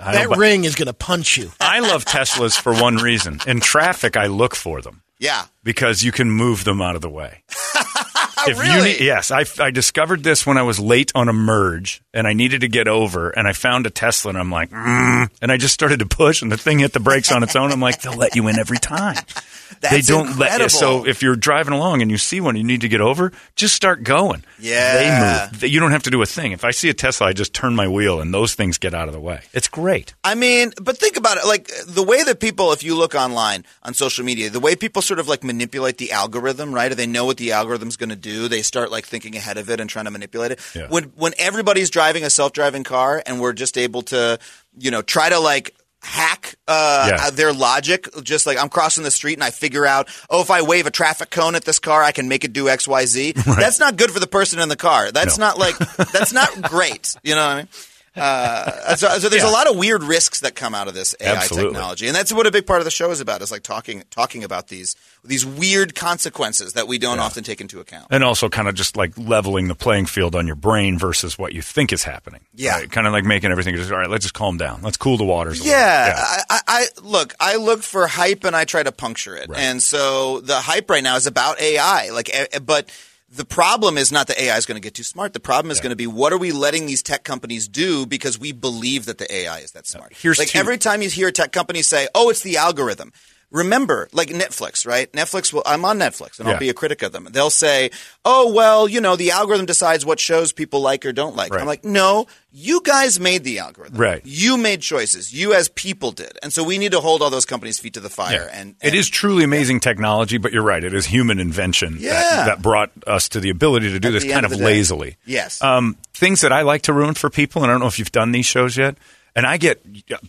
Speaker 3: I
Speaker 5: That
Speaker 3: don't
Speaker 5: ring is going to punch you.
Speaker 3: I love Teslas for one reason. In traffic, I look for them
Speaker 4: yeah.
Speaker 3: because you can move them out of the way. If you
Speaker 4: Really?
Speaker 3: need, yes, I, I discovered this when I was late on a merge and I needed to get over, and I found a Tesla, and I'm like, mm, and I just started to push, and the thing hit the brakes on its own. I'm like, they'll let you in every time. they don't let you. So if you're driving along and you see one, you need to get over, just start going.
Speaker 4: Yeah.
Speaker 3: they move. You don't have to do a thing. If I see a Tesla, I just turn my wheel, and those things get out of the way. It's great.
Speaker 4: I mean, but think about it. Like the way that people, if you look online on social media, the way people sort of like manipulate the algorithm, right? They know what the algorithm's going to do. They start like thinking ahead of it and trying to manipulate it.
Speaker 3: Yeah.
Speaker 4: When when everybody's driving a self-driving car and we're just able to, you know, try to like hack uh,
Speaker 3: Yeah.
Speaker 4: their logic just like i'm crossing the street and i figure out oh if i wave a traffic cone at this car i can make it do xyz that's not good for the person in the car that's
Speaker 3: No.
Speaker 4: not like that's not great you know what i mean Uh, so, so there's
Speaker 3: Yeah.
Speaker 4: a lot of weird risks that come out of this AI
Speaker 3: Absolutely.
Speaker 4: technology, and that's what a big part of the show is about. Is like talking talking about these these weird consequences that we don't often take into account.
Speaker 3: And also kind of just like leveling the playing field on your brain versus what you think is happening.
Speaker 4: Yeah.
Speaker 3: Kind of like making everything just, all right, let's just calm down. Let's cool the waters. a little.
Speaker 4: Yeah, I, I, I look. I look for hype and I try to puncture it.
Speaker 3: Right.
Speaker 4: And so the hype right now is about AI. Like, eh, but the problem is not that AI is going to get too smart. The problem is going to be what are we letting these tech companies do because we believe that the AI is that smart.
Speaker 3: Here's
Speaker 4: like
Speaker 3: two-
Speaker 4: every time you hear a tech company say, "Oh, it's the algorithm." Remember, like Netflix, right? Netflix. Will, I'm on Netflix, and
Speaker 3: Yeah.
Speaker 4: I'll be a critic of them. They'll say, "Oh, well, you know, the algorithm decides what shows people like or don't like."
Speaker 3: Right.
Speaker 4: I'm like, "No, you guys made the algorithm.
Speaker 3: Right.
Speaker 4: You made choices. You as people did. And so we need to hold all those companies' feet to the fire. And,
Speaker 3: it
Speaker 4: and-
Speaker 3: is truly amazing technology, but you're right. It is human invention
Speaker 4: Yeah.
Speaker 3: that, that brought us to the ability to do
Speaker 4: At
Speaker 3: this kind of
Speaker 4: of
Speaker 3: lazily.
Speaker 4: Yes.
Speaker 3: Um, things that I like to ruin for people, and I don't know if you've done these shows yet, and I get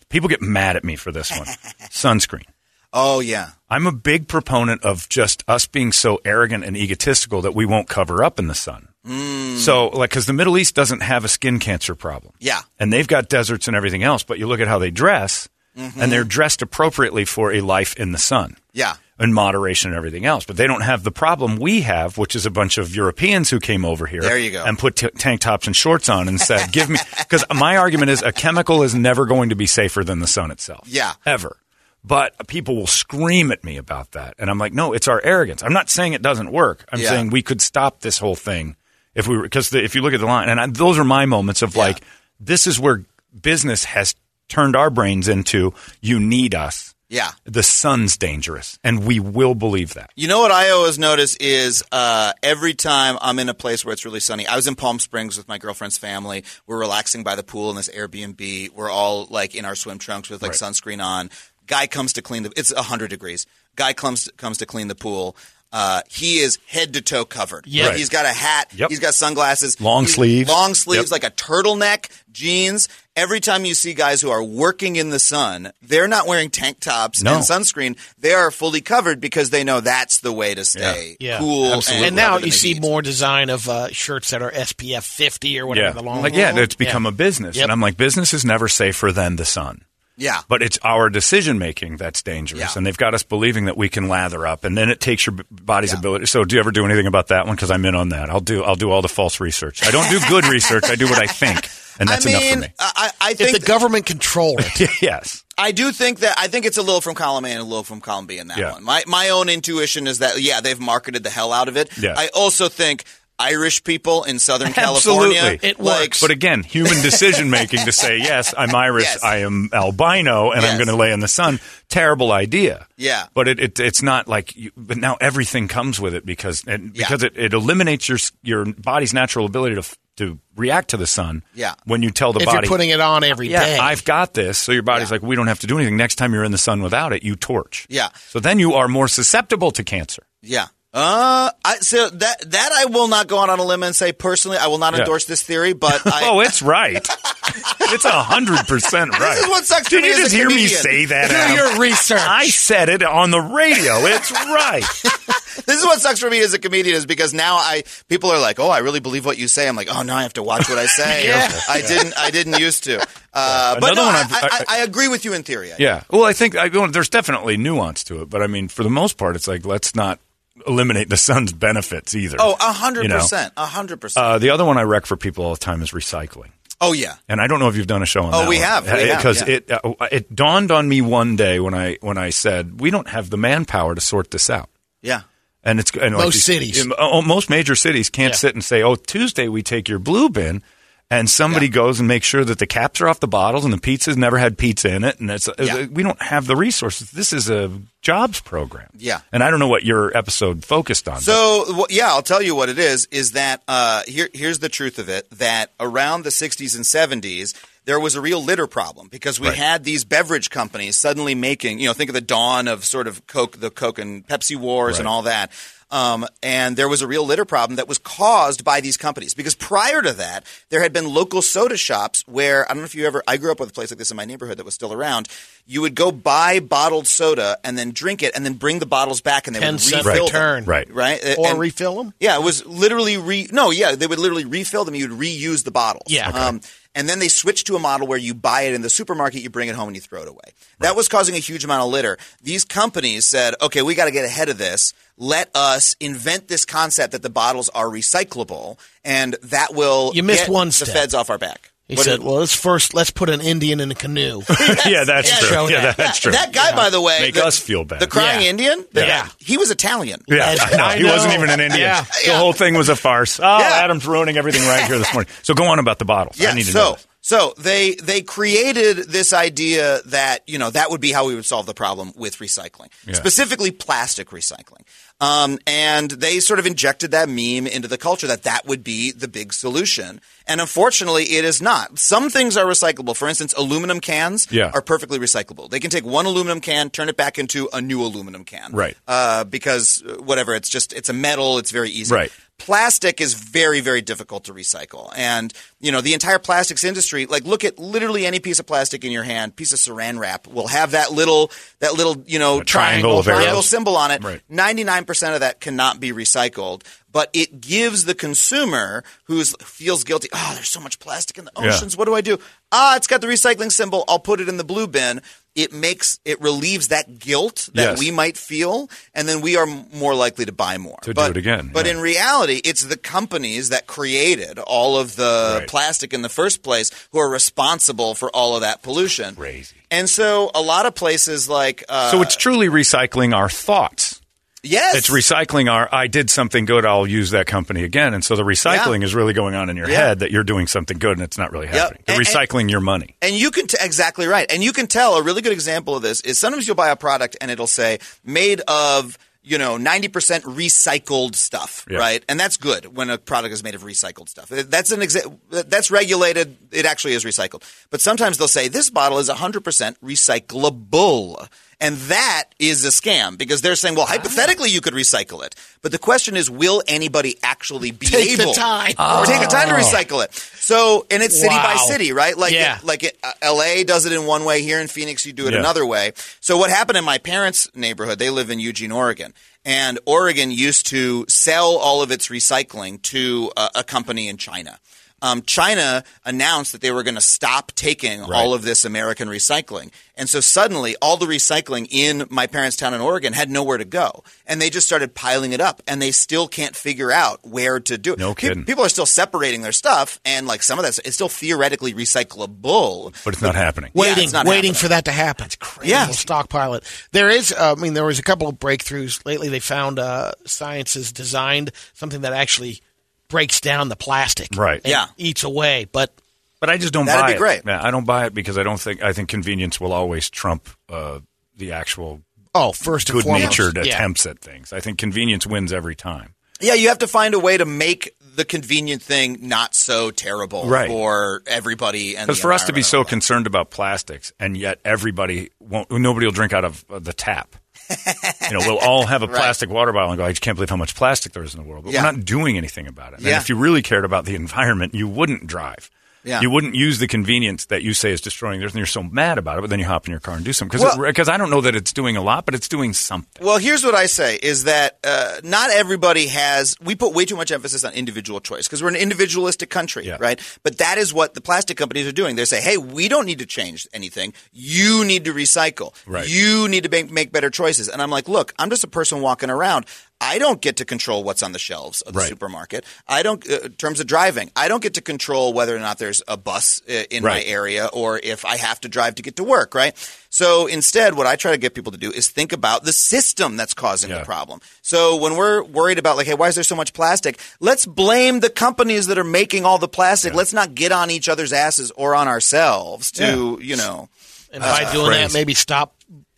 Speaker 3: people get mad at me for this one. Sunscreen.
Speaker 4: Oh yeah.
Speaker 3: I'm a big proponent of just us being so arrogant and egotistical that we won't cover up in the sun. Mm. So, like, because the Middle East doesn't have a skin cancer problem.
Speaker 4: Yeah.
Speaker 3: And they've got deserts and everything else, but you look at how they dress, mm-hmm. and they're dressed appropriately for a life in the sun.
Speaker 4: Yeah.
Speaker 3: In moderation and everything else. But they don't have the problem we have, which is a bunch of Europeans who came over here
Speaker 4: There you go.
Speaker 3: and put t- tank tops and shorts on and said, Give me. Because my argument is a chemical is never going to be safer than the sun itself.
Speaker 4: Yeah.
Speaker 3: Ever. But people will scream at me about that. And I'm like, no, it's our arrogance. I'm not saying it doesn't work. I'm
Speaker 4: Yeah.
Speaker 3: saying we could stop this whole thing if we were, because if you look at the line, and I, those are my moments of like, this is where business has turned our brains into, you need us.
Speaker 4: Yeah.
Speaker 3: The sun's dangerous, and we will believe that.
Speaker 4: You know what I always notice is uh, every time I'm in a place where it's really sunny. I was in Palm Springs with my girlfriend's family. We're relaxing by the pool in this Airbnb. We're all like in our swim trunks with like sunscreen on. Guy comes to clean the. It's hundred degrees. Guy comes comes to clean the pool. Uh, he is head to toe covered.
Speaker 5: Yep.
Speaker 4: Like, He's got a hat.
Speaker 3: Yep.
Speaker 4: He's got sunglasses.
Speaker 3: Long
Speaker 4: He's-
Speaker 3: sleeves.
Speaker 4: Long sleeves,
Speaker 3: Yep.
Speaker 4: like a turtleneck, jeans. Every time you see guys who are working in the sun, they're not wearing tank tops
Speaker 3: No.
Speaker 4: and sunscreen. They are fully covered because they know that's the way to stay
Speaker 5: Yeah.
Speaker 4: cool.
Speaker 3: Absolutely.
Speaker 5: And now you see
Speaker 4: heat.
Speaker 5: more design of uh, shirts that are SPF 50 or whatever
Speaker 3: Yeah.
Speaker 5: the long
Speaker 3: Like, yeah, it's become
Speaker 5: Yeah.
Speaker 3: a business.
Speaker 5: Yep.
Speaker 3: And I'm like, business is never safer than the sun.
Speaker 4: Yeah.
Speaker 3: But it's our decision making that's dangerous,
Speaker 4: Yeah.
Speaker 3: and they've got us believing that we can lather up, and then it takes your body's
Speaker 4: Yeah.
Speaker 3: ability. So, do you ever do anything about that one? Because I'm in on that. I'll do. I'll do all the false research. I don't do good research. I do what I think, and that's
Speaker 4: I mean,
Speaker 3: enough for me.
Speaker 4: I, I
Speaker 5: If
Speaker 4: think
Speaker 5: the government controlled it,
Speaker 3: yes.
Speaker 4: I do think that I think it's a little from column A and a little from column B in that
Speaker 3: Yeah.
Speaker 4: one. My my own intuition is that yeah, they've marketed the hell out of it.
Speaker 3: Yeah.
Speaker 4: I also think Irish people in Southern
Speaker 3: Absolutely.
Speaker 4: California,
Speaker 5: It
Speaker 4: like,
Speaker 5: works.
Speaker 3: But again, human decision making to say yes, I'm Irish,
Speaker 4: Yes.
Speaker 3: I am albino, and I'm going to lay in the sun. Terrible idea.
Speaker 4: Yeah.
Speaker 3: But it, it it's not like. You, but now everything comes with it because and
Speaker 4: Yeah.
Speaker 3: because it, it eliminates your your body's natural ability to to react to the sun.
Speaker 4: Yeah.
Speaker 3: When you tell the
Speaker 5: if
Speaker 3: body,
Speaker 5: you're putting it on every day,
Speaker 3: yeah, I've got this. So your body's
Speaker 4: Yeah.
Speaker 3: like, we don't have to do anything. Next time you're in the sun without it, you torch.
Speaker 4: Yeah.
Speaker 3: So then you are more susceptible to cancer.
Speaker 4: yeah. Uh, I, so that that I will not go out on a limb and say personally, I will not
Speaker 3: Yeah.
Speaker 4: endorse this theory, but I,
Speaker 3: oh, it's right. it's a hundred percent right.
Speaker 4: This is what sucks for
Speaker 3: Did
Speaker 4: me
Speaker 3: you
Speaker 4: as a
Speaker 3: just hear me
Speaker 4: comedian.
Speaker 3: say that?
Speaker 5: do your research.
Speaker 3: I said it on the radio. It's right.
Speaker 4: this is what sucks for me as a comedian is because now I people are like, oh, I really believe what you say. I'm like, oh, now I have to watch what I say.
Speaker 5: Yeah.
Speaker 4: I didn't. I didn't used to. Uh, but
Speaker 3: Another
Speaker 4: no,
Speaker 3: one
Speaker 4: I,
Speaker 3: I've-
Speaker 4: I,
Speaker 3: I-
Speaker 4: I, I agree with you in theory. I
Speaker 3: Yeah. Well, I think I, well, there's definitely nuance to it, but I mean, for the most part, it's like let's not eliminate the sun's benefits either.
Speaker 4: Oh, a hundred
Speaker 3: You know?
Speaker 4: percent, a hundred percent.
Speaker 3: Uh, the other one I wreck for people all the time is recycling.
Speaker 4: Oh yeah,
Speaker 3: And I don't know if you've done a show on
Speaker 4: Oh,
Speaker 3: that.
Speaker 4: we have. We have,
Speaker 3: because
Speaker 4: yeah.
Speaker 3: it uh, it dawned on me one day when I when I said we don't have the manpower to sort this out.
Speaker 4: yeah.
Speaker 3: And it's and like
Speaker 5: Most
Speaker 3: these-
Speaker 5: cities.
Speaker 3: oh, most major cities can't
Speaker 5: Yeah.
Speaker 3: sit and say, "Oh, Tuesday we take your blue bin," and somebody
Speaker 4: Yeah.
Speaker 3: goes and makes sure that the caps are off the bottles and the pizza's never had pizza in it, and it's uh,
Speaker 4: Yeah.
Speaker 3: we don't have the resources. This is a jobs program.
Speaker 4: Yeah.
Speaker 3: and I don't know what your episode focused on.
Speaker 4: So wh- yeah, I'll tell you what it is. Is that uh, here? Here's the truth of it: that around the '60s and '70s, there was a real litter problem because we
Speaker 3: Right.
Speaker 4: had these beverage companies suddenly making. You know, think of the dawn of sort of Coke, the Coke and Pepsi wars, and all that. Um, and there was a real litter problem that was caused by these companies because prior to that, there had been local soda shops where I don't know if you ever. I grew up with a place like this in my neighborhood that was still around. You would go buy bottled soda and then drink it, and then bring the bottles back, and they
Speaker 5: 10
Speaker 4: would
Speaker 5: cent
Speaker 4: refill them.
Speaker 5: return.
Speaker 3: Right.
Speaker 4: right?
Speaker 5: or
Speaker 4: And-
Speaker 5: refill them.
Speaker 4: yeah, it was literally re. No, yeah, they would literally refill them. You'd reuse the bottles.
Speaker 5: Yeah. Okay.
Speaker 4: Um, and then they switched to a model where you buy it in the supermarket, you bring it home, and you throw it away. That was causing a huge amount of litter. These companies said, "Okay, we got to get ahead of this. Let us invent this concept that the bottles are recyclable, and that will
Speaker 5: You missed
Speaker 4: get
Speaker 5: one
Speaker 4: the feds off our back."
Speaker 5: He
Speaker 4: What
Speaker 5: said,
Speaker 4: did-
Speaker 5: "Well, let's first let's put an Indian in a canoe."
Speaker 3: yeah, that's
Speaker 4: Yeah,
Speaker 3: true. Yeah,
Speaker 5: that.
Speaker 3: that's true.
Speaker 4: That guy, by the way,
Speaker 3: Make
Speaker 4: the-
Speaker 3: us feel bad.
Speaker 4: The crying
Speaker 5: Yeah.
Speaker 4: Indian, the-
Speaker 5: Yeah.
Speaker 4: he was Italian.
Speaker 3: Yeah,
Speaker 5: As-
Speaker 3: I know.
Speaker 5: I
Speaker 3: He wasn't even an Indian.
Speaker 5: Yeah.
Speaker 3: The whole thing was a farce. Oh,
Speaker 4: Yeah.
Speaker 3: Adam's ruining everything right here this morning. So go on about the bottles.
Speaker 4: Yeah.
Speaker 3: I need to know.
Speaker 4: so
Speaker 3: this.
Speaker 4: So they they created this idea that you know that would be how we would solve the problem with recycling, specifically plastic recycling. Um, and they sort of injected that meme into the culture that that would be the big solution. And unfortunately, it is not. Some things are recyclable. For instance, aluminum cans
Speaker 3: Yeah.
Speaker 4: are perfectly recyclable. They can take one aluminum can, turn it back into a new aluminum can.
Speaker 3: Right.
Speaker 4: Uh, because whatever, it's just it's a metal. It's very easy.
Speaker 3: Right.
Speaker 4: Plastic is very, very difficult to recycle. And, you know, the entire plastics industry, like look at literally any piece of plastic in your hand, piece of saran wrap will have that little, that little, you know,
Speaker 3: triangle of
Speaker 4: triangle symbol on it.
Speaker 3: Right.
Speaker 4: 99% of that cannot be recycled, but it gives the consumer who feels guilty, oh, there's so much plastic in the
Speaker 3: Yeah.
Speaker 4: oceans. What do I do? Ah, it's got the recycling symbol. I'll put it in the blue bin. It makes, it relieves that guilt that
Speaker 3: Yes.
Speaker 4: we might feel, and then we are more likely to buy more.
Speaker 3: To do
Speaker 4: but,
Speaker 3: it again,
Speaker 4: But
Speaker 3: yeah.
Speaker 4: in reality, it's the companies that created all of the
Speaker 3: Right.
Speaker 4: plastic in the first place who are responsible for all of that pollution.
Speaker 3: Crazy.
Speaker 4: And so a lot of places like, uh,
Speaker 3: So it's truly recycling our thoughts.
Speaker 4: Yes,
Speaker 3: It's recycling our, I did something good, I'll use that company again. And so the recycling
Speaker 4: Yeah.
Speaker 3: is really going on in your
Speaker 4: Yeah.
Speaker 3: head that you're doing something good and it's not really happening. They're
Speaker 4: And- and-
Speaker 3: recycling your money.
Speaker 4: And you can t- exactly right. And you can tell a really good example of this is sometimes you'll buy a product and it'll say made of you know 90% recycled stuff,
Speaker 3: Yeah.
Speaker 4: right? And that's good when a product is made of recycled stuff. That's an exa- that's regulated. It actually is recycled. But sometimes they'll say this bottle is 100% recyclable. And that is a scam because they're saying, well, ah. hypothetically, you could recycle it. But the question is, will anybody actually be
Speaker 5: Take the
Speaker 4: able
Speaker 5: time.
Speaker 4: or take the time to ah. recycle it? So, and it's city by city, right? Like,
Speaker 5: Yeah.
Speaker 4: it, like it, uh, LA does it in one way. Here in Phoenix, you do it
Speaker 3: Yeah.
Speaker 4: another way. So what happened in my parents' neighborhood? They live in Eugene, Oregon, and Oregon used to sell all of its recycling to a, a company in China. Um, China announced that they were going to stop taking all of this American recycling. And so suddenly all the recycling in my parents' town in Oregon had nowhere to go. And they just started piling it up and they still can't figure out where to do it.
Speaker 3: No
Speaker 4: Pe-
Speaker 3: kidding.
Speaker 4: People are still separating their stuff and like some of that, it's still theoretically recyclable.
Speaker 3: But it's not happening.
Speaker 4: Yeah,
Speaker 5: waiting,
Speaker 4: it's not
Speaker 5: waiting
Speaker 4: happening.
Speaker 5: for that to happen. It's crazy.
Speaker 4: Yeah.
Speaker 5: We'll stockpile it. There is, uh, I mean, there was a couple of breakthroughs lately. They found uh, science has designed something that actually breaks down the plastic,
Speaker 3: Right.
Speaker 5: and
Speaker 4: Yeah.
Speaker 5: eats away. But
Speaker 3: But I just don't
Speaker 4: That'd
Speaker 3: buy
Speaker 4: be
Speaker 3: it.
Speaker 4: great.
Speaker 3: Yeah, I don't buy it because I don't think I think convenience will always trump uh, the actual
Speaker 5: oh, first and
Speaker 3: good-natured
Speaker 5: yeah.
Speaker 3: attempts at things. I think convenience wins every time.
Speaker 4: Yeah, you have to find a way to make the convenient thing not so terrible
Speaker 3: Right.
Speaker 4: for everybody. And
Speaker 3: Because
Speaker 4: the
Speaker 3: for us to be
Speaker 4: environment
Speaker 3: so
Speaker 4: and all that.
Speaker 3: concerned about plastics, and yet everybody won't, nobody will drink out of uh, the tap. You know, we'll all have a plastic water bottle and go, I just can't believe how much plastic there is in the world. But
Speaker 4: Yeah.
Speaker 3: we're not doing anything about it.
Speaker 4: Yeah.
Speaker 3: And if you really cared about the environment, you wouldn't drive.
Speaker 4: Yeah.
Speaker 3: You wouldn't use the convenience that you say is destroying the earth, and you're so mad about it, but then you hop in your car and do something. Because
Speaker 4: Well-
Speaker 3: I don't know that it's doing a lot, but it's doing something.
Speaker 4: Well, here's what I say is that uh, not everybody has, we put way too much emphasis on individual choice because we're an individualistic country,
Speaker 3: Yeah.
Speaker 4: right? But that is what the plastic companies are doing. They say, hey, we don't need to change anything. You need to recycle.
Speaker 3: Right.
Speaker 4: You need to make, make better choices. And I'm like, look, I'm just a person walking around. I don't get to control what's on the shelves of the
Speaker 3: Right.
Speaker 4: supermarket. I don't, uh, in terms of driving, I don't get to control whether or not there's a bus uh, in my area or if I have to drive to get to work, right? So instead, what I try to get people to do is think about the system that's causing
Speaker 3: Yeah.
Speaker 4: the problem. So when we're worried about like, hey, why is there so much plastic? Let's blame the companies that are making all the plastic. Let's not get on each other's asses or on ourselves to, you know.
Speaker 5: And by doing that, maybe stop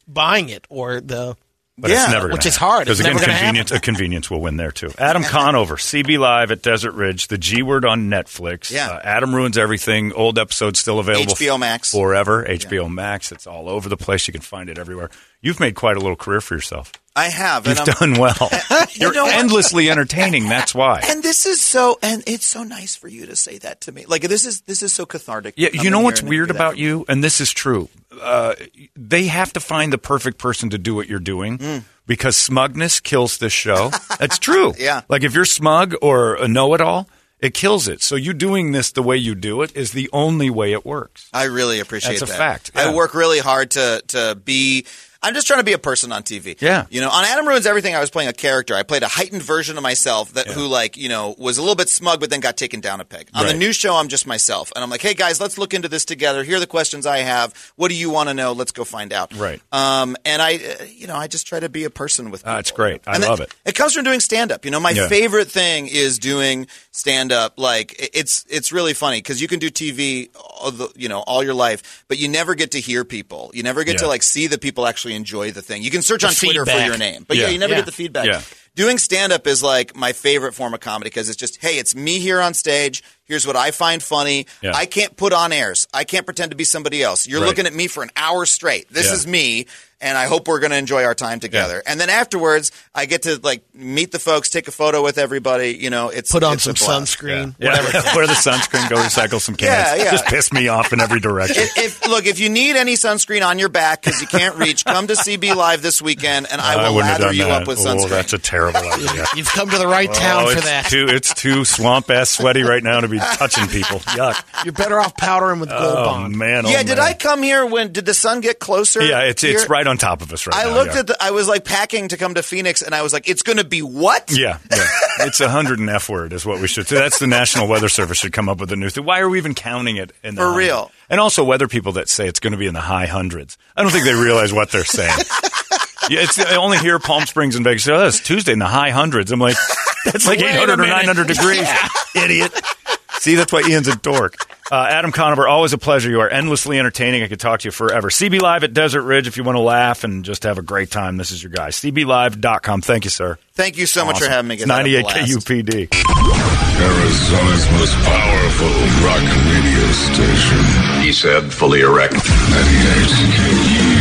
Speaker 5: buying it or the.
Speaker 3: But
Speaker 4: Yeah,
Speaker 3: it's never
Speaker 5: which
Speaker 3: gonna
Speaker 5: is hard.
Speaker 3: Because again,
Speaker 5: never
Speaker 3: convenience, a convenience will win there too. Adam Conover, CB Live at Desert Ridge, the G Word on Netflix.
Speaker 4: Yeah.
Speaker 3: Uh, Adam ruins everything. Old episodes still available.
Speaker 4: HBO Max.
Speaker 3: forever. HBO Max. It's all over the place. You can find it everywhere. You've made quite a little career for yourself.
Speaker 4: I have.
Speaker 3: You've done well. You're
Speaker 4: know
Speaker 3: endlessly entertaining. That's why.
Speaker 4: And this is so, and it's so nice for you to say that to me. Like this is this is so cathartic.
Speaker 3: Yeah, you know what's weird about you, and this is true. Uh, they have to find the perfect person to do what you're doing because smugness kills this show. That's true.
Speaker 4: Yeah.
Speaker 3: like if you're smug or a know-it-all, It kills it. So you doing this the way you do it is the only way it works.
Speaker 4: I really appreciate
Speaker 3: That's a
Speaker 4: that.
Speaker 3: fact, yeah.
Speaker 4: I work really hard to to be. I'm just trying to be a person on TV.
Speaker 3: Yeah.
Speaker 4: You know, on Adam Ruins Everything, I was playing a character. I played a heightened version of myself that who like you know was a little bit smug, but then got taken down a peg. On the new show, I'm just myself, and I'm like, hey guys, let's look into this together. Here are the questions I have. What do you want to know? Let's go find out.
Speaker 3: Right.
Speaker 4: Um, and I, uh, you know, I just try to be a person with.
Speaker 3: Ah, it's
Speaker 4: people.
Speaker 3: great. I
Speaker 4: And
Speaker 3: love it.
Speaker 4: It comes from doing stand up. You know, my
Speaker 3: Yeah.
Speaker 4: favorite thing is doing stand up. Like it's it's really funny because you can do TV, all the, you know, all your life, but you never get to hear people. You never get to like see the people actually enjoy the thing. You can search
Speaker 5: The
Speaker 4: on Twitter for your name, but yeah,
Speaker 3: Yeah.
Speaker 4: you never
Speaker 5: Yeah.
Speaker 4: get the feedback.
Speaker 3: Yeah.
Speaker 4: Doing stand up is like my favorite form of comedy because it's just, hey, it's me here on stage. Here's what I find funny.
Speaker 3: Yeah.
Speaker 4: I can't put on airs. I can't pretend to be somebody else. You're
Speaker 3: Right.
Speaker 4: looking at me for an hour straight. This
Speaker 3: Yeah.
Speaker 4: is me, and I hope we're going to enjoy our time together. And then afterwards, I get to like meet the folks, take a photo with everybody. You know, it's
Speaker 5: Put on
Speaker 4: it's
Speaker 5: some
Speaker 4: a blast.
Speaker 5: sunscreen.
Speaker 3: Yeah. Wear the sunscreen, go recycle some cans.
Speaker 4: Yeah, yeah.
Speaker 3: Just piss me off in every direction.
Speaker 4: If, if look, if you need any sunscreen on your back because you can't reach, come to CB Live this weekend, and I will
Speaker 3: wouldn't
Speaker 4: lather you
Speaker 3: that.
Speaker 4: up with
Speaker 3: Oh,
Speaker 4: sunscreen.
Speaker 3: that's a terrible idea.
Speaker 5: You've come to the right town
Speaker 3: oh,
Speaker 5: for
Speaker 3: it's
Speaker 5: that.
Speaker 3: Too, it's too swamp ass sweaty right now to be touching people. Yuck.
Speaker 5: You're better off powdering with Gold
Speaker 3: Oh
Speaker 5: Bond.
Speaker 3: man. oh,
Speaker 4: yeah, did
Speaker 3: man.
Speaker 4: I come here when did the sun get closer?
Speaker 3: Yeah, it's it's right on top of us right now.
Speaker 4: I
Speaker 3: now.
Speaker 4: looked
Speaker 3: yeah.
Speaker 4: at the. I was like packing to come to Phoenix, and I was like, "It's going to be what?"
Speaker 3: Yeah, yeah. it's a hundred and F word is what we should. That's the National Weather Service should come up with a new thing. Why are we even counting it? In the
Speaker 4: For
Speaker 3: hundreds?
Speaker 4: real.
Speaker 3: And also weather people that say it's going to be in the high hundreds. I don't think they realize what they're saying. yeah, it's I only hear Palm Springs and Vegas. Oh, it's Tuesday in the high hundreds. I'm like, that's like
Speaker 5: Wait
Speaker 3: 800 or 900 degrees, idiot. See, that's why Ian's a dork. Uh, Adam Conover, always a pleasure. You are endlessly entertaining. I could talk to you forever. CB Live at Desert Ridge if you want to laugh and just have a great time. This is your guy. CBLive.com. Thank you, sir.
Speaker 4: Thank you so much for having me.
Speaker 3: It's
Speaker 4: guys. I had a
Speaker 3: 98
Speaker 4: blast.
Speaker 3: KUPD.
Speaker 2: Arizona's most powerful rock radio station.
Speaker 7: He said, fully erect.
Speaker 2: 98 KUPD.